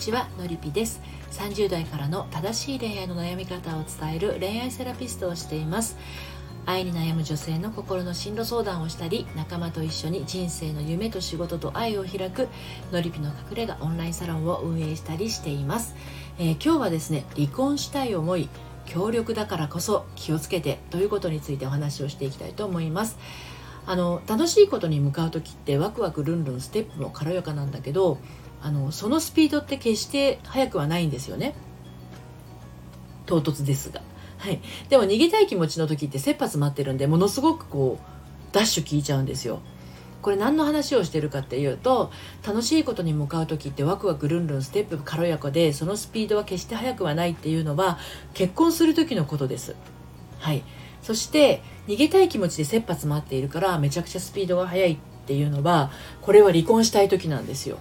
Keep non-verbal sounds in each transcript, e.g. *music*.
ちはのりぴです。30代からの正しい恋愛の悩み方を伝える恋愛セラピストをしています。愛に悩む女性の心の進路相談をしたり仲間と一緒に人生の夢と仕事と愛を開くのりぴの隠れ家オンラインサロンを運営したりしています、えー、今日はですね離婚したい思い強力だからこそ気をつけてということについてお話をしていきたいと思います。あの楽しいことに向かう時ってワクワクルンルンステップも軽やかなんだけどあのそのスピードって決して速くはないんですよね。唐突ですが、はい、でも逃げたい気持ちの時って切羽詰まってるんでものすごくこうダッシュ効いちゃうんですよ。これ何の話をしてるかっていうと楽しいことに向かう時ってワクワクルンルンステップ軽やかでそのスピードは決して速くはないっていうのは結婚する時のことです。はい。そして逃げたい気持ちで切羽詰まっているからめちゃくちゃスピードが速いっていうのはこれは離婚したい時なんですよ。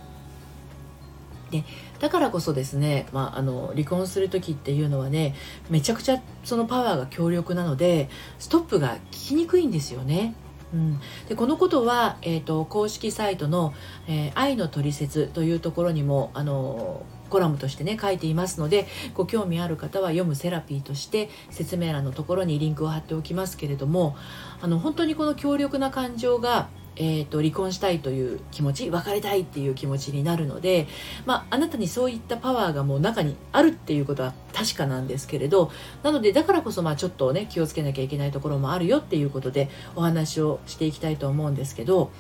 でだからこそですね、まあ、あの離婚する時っていうのはねめちゃくちゃそのパワーが強力なのでストップが効きにくいんですよね。うん、でこのことは、えーと、公式サイトの、えー、愛の取説」というところにもあのコラムとしてね書いていますのでご興味ある方は読むセラピーとして説明欄のところにリンクを貼っておきますけれどもあの本当にこの強力な感情がえーと、離婚したいという気持ち別れたいっていう気持ちになるので、まあ、あなたにそういったパワーがもう中にあるっていうことは確かなんですけれどなのでだからこそまあちょっとね気をつけなきゃいけないところもあるよっていうことでお話をしていきたいと思うんですけど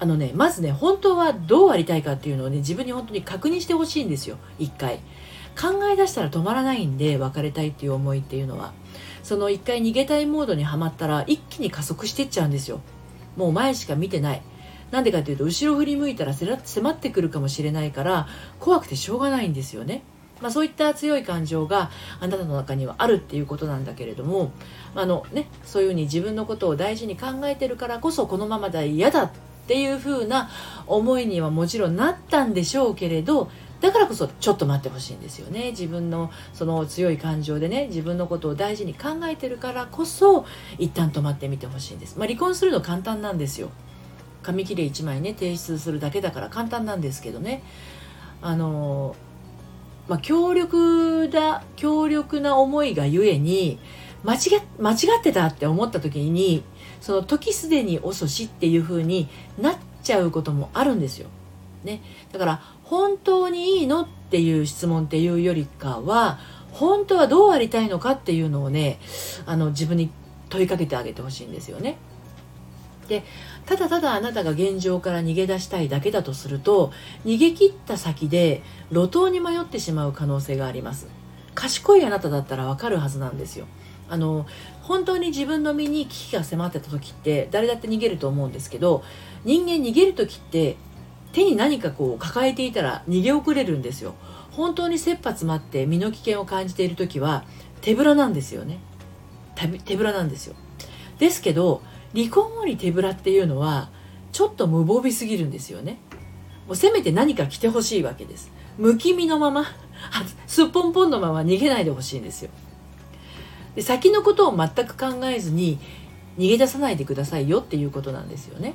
あのねまずね本当はどうありたいかっていうのをね自分に本当に確認してほしいんですよ。一回。考え出したら止まらないんで別れたいっていう思いっていうのは。その一回逃げたいモードにはまったら一気に加速してっちゃうんですよ。もう前しか見てないなんでかっていうと後ろ振り向いたら迫ってくるかもしれないから怖くてしょうがないんですよね。まあ、そういった強い感情があなたの中にはあるっていうことなんだけれどもあの、ね、そういうふうに自分のことを大事に考えてるからこそこのままで嫌だっていうふうな思いにはもちろんなったんでしょうけれどだからこそちょっと待ってほしいんですよね。自分のその強い感情でね自分のことを大事に考えてるからこそ一旦止まってみてほしいんです、まあ、離婚するの簡単なんですよ。紙切れ1枚ね提出するだけだから簡単なんですけどね。あのまあ、強力だ強力な思いがゆえに間違間違ってたって思った時にその時すでに遅しっていう風になっちゃうこともあるんですよ。ね、だから本当にいいのっていう質問っていうよりかは本当はどうありたいのかっていうのをねあの自分に問いかけてあげてほしいんですよね。でただただあなたが現状から逃げ出したいだけだとすると逃げ切った先で路頭に迷ってしまう可能性があります賢いあなただったらわかるはずなんですよあの本当に自分の身に危機が迫ってた時って誰だって逃げると思うんですけど人間逃げる時って手に何かこう抱えていたら逃げ遅れるんですよ。本当に切羽詰まって身の危険を感じている時は手ぶらなんですよね。手ぶらなんですよ。ですけど離婚後に手ぶらっていうのはちょっと無防備すぎるんですよね。もうせめて何か着てほしいわけです。むき身のまま *laughs* すっぽんぽんのまま逃げないでほしいんですよ。で先のことを全く考えずに逃げ出さないでくださいよっていうことなんですよね、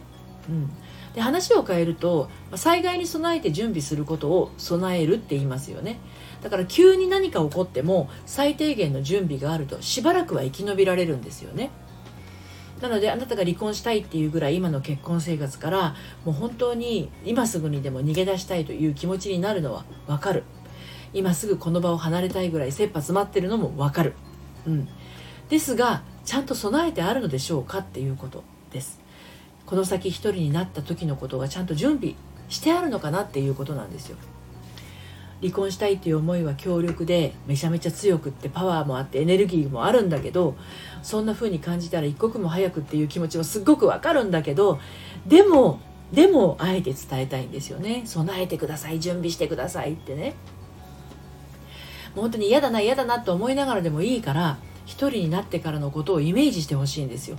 うん、で話を変えると災害に備えて準備することを備えるって言いますよね。だから急に何か起こっても最低限の準備があるとしばらくは生き延びられるんですよね。なのであなたが離婚したいっていうぐらい今の結婚生活からもう本当に今すぐにでも逃げ出したいという気持ちになるのはわかる。今すぐこの場を離れたいぐらい切羽詰まってるのもわかる、うん、ですがちゃんと備えてあるのでしょうかっていうことです。この先一人になった時のことがちゃんと準備してあるのかなっていうことなんですよ。離婚したいっていう思いは強力でめちゃめちゃ強くってパワーもあってエネルギーもあるんだけどそんな風に感じたら一刻も早くっていう気持ちはすっごくわかるんだけどでもでもあえて伝えたいんですよね。備えてください準備してくださいってね。もう本当に嫌だな嫌だなと思いながらでもいいから一人になってからのことをイメージしてほしいんですよ。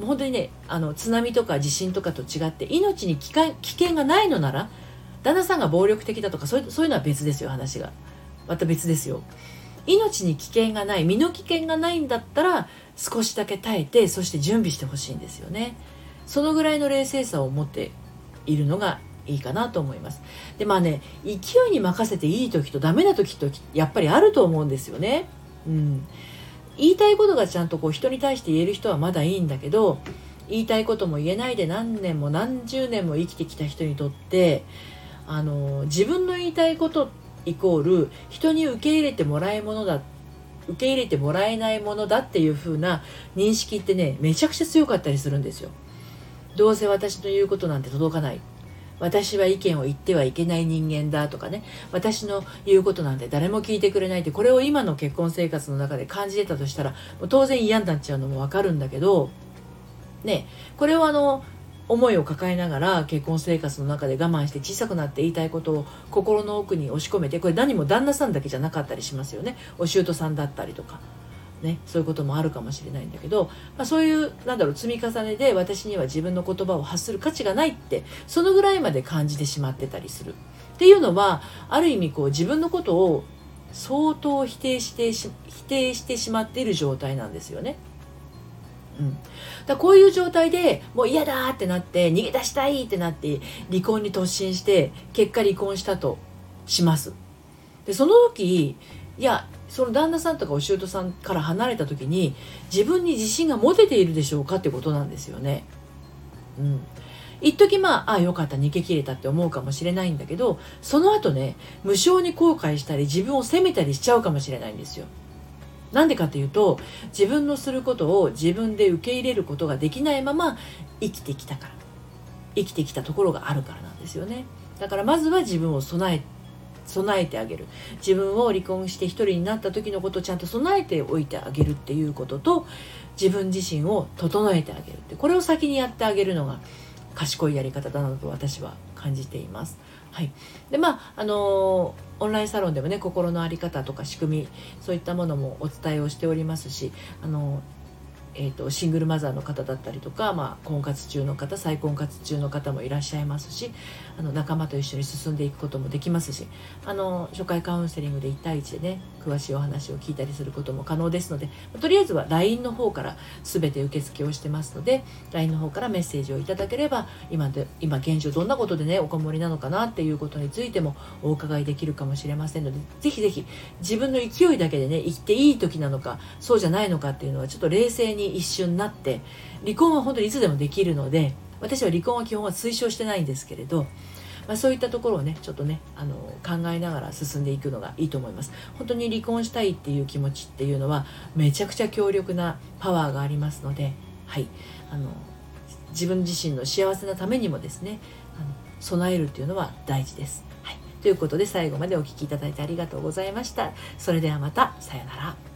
本当にねあの津波とか地震とかと違って命に危険がないのなら旦那さんが暴力的だとかそういうのは別ですよ話が。また別ですよ。命に危険がない身の危険がないんだったら少しだけ耐えてそして準備してほしいんですよね。そのぐらいの冷静さを持っているのがいいかなと思います。でまあね勢いに任せていい時とダメな時とやっぱりあると思うんですよね。うん。言いたいことがちゃんとこう人に対して言える人はまだいいんだけど言いたいことも言えないで何年も何十年も生きてきた人にとってあの自分の言いたいことイコール人に受け入れてもらえものだ受け入れてもらえないものだっていう風な認識ってねめちゃくちゃ強かったりするんですよ。どうせ私の言うことなんて届かない。私は意見を言ってはいけない人間だとかね私の言うことなんて誰も聞いてくれないってこれを今の結婚生活の中で感じてたとしたら当然嫌になっちゃうのもわかるんだけどねこれをあの思いを抱えながら結婚生活の中で我慢して小さくなって言いたいことを心の奥に押し込めてこれ何も旦那さんだけじゃなかったりしますよねお姑さんだったりとか。ね、そういうこともあるかもしれないんだけど、まあ、そういうなんだろう積み重ねで私には自分の言葉を発する価値がないってそのぐらいまで感じてしまってたりする。っていうのはある意味こう自分のことを相当否定して否定してしまっている状態なんですよね。うん、だこういう状態でもう嫌だってなって逃げ出したいってなって離婚に突進して結果離婚したとします。でその時いやその旦那さんとかお舅さんから離れた時に自分に自信が持てているでしょうかってことなんですよね。うん、一時まあああよかった逃げ切れたって思うかもしれないんだけどその後ね無性に後悔したり自分を責めたりしちゃうかもしれないんですよ。なんでかっていうと自分のすることを自分で受け入れることができないまま生きてきたから生きてきたところがあるからなんですよねだからまずは自分を備え備えてあげる。自分を離婚して一人になった時のことをちゃんと備えておいてあげるっていうことと自分自身を整えてあげる。ってこれを先にやってあげるのが賢いやり方だなと私は感じています。はい、でまああのオンラインサロンでもね心の在り方とか仕組みそういったものもお伝えをしておりますしあのえーと、シングルマザーの方だったりとか、まあ、婚活中の方再婚活中の方もいらっしゃいますしあの仲間と一緒に進んでいくこともできますしあの初回カウンセリングで1対1でね詳しいお話を聞いたりすることも可能ですのでとりあえずは LINE の方から全て受付をしてますので LINE の方からメッセージをいただければ今で今現状どんなことでねおこもりなのかなっていうことについてもお伺いできるかもしれませんのでぜひぜひ自分の勢いだけでね生きていい時なのかそうじゃないのかっていうのはちょっと冷静に一瞬なって離婚は本当にいつでもできるので私は離婚は基本は推奨してないんですけれど、まあ、そういったところをねちょっとねあの考えながら進んでいくのがいいと思います本当に離婚したいっていう気持ちっていうのはめちゃくちゃ強力なパワーがありますのではいあの自分自身の幸せなためにもですねあの備えるっていうのは大事です。はい、ということで最後までお聴きいただいてありがとうございました。それではまたさようなら。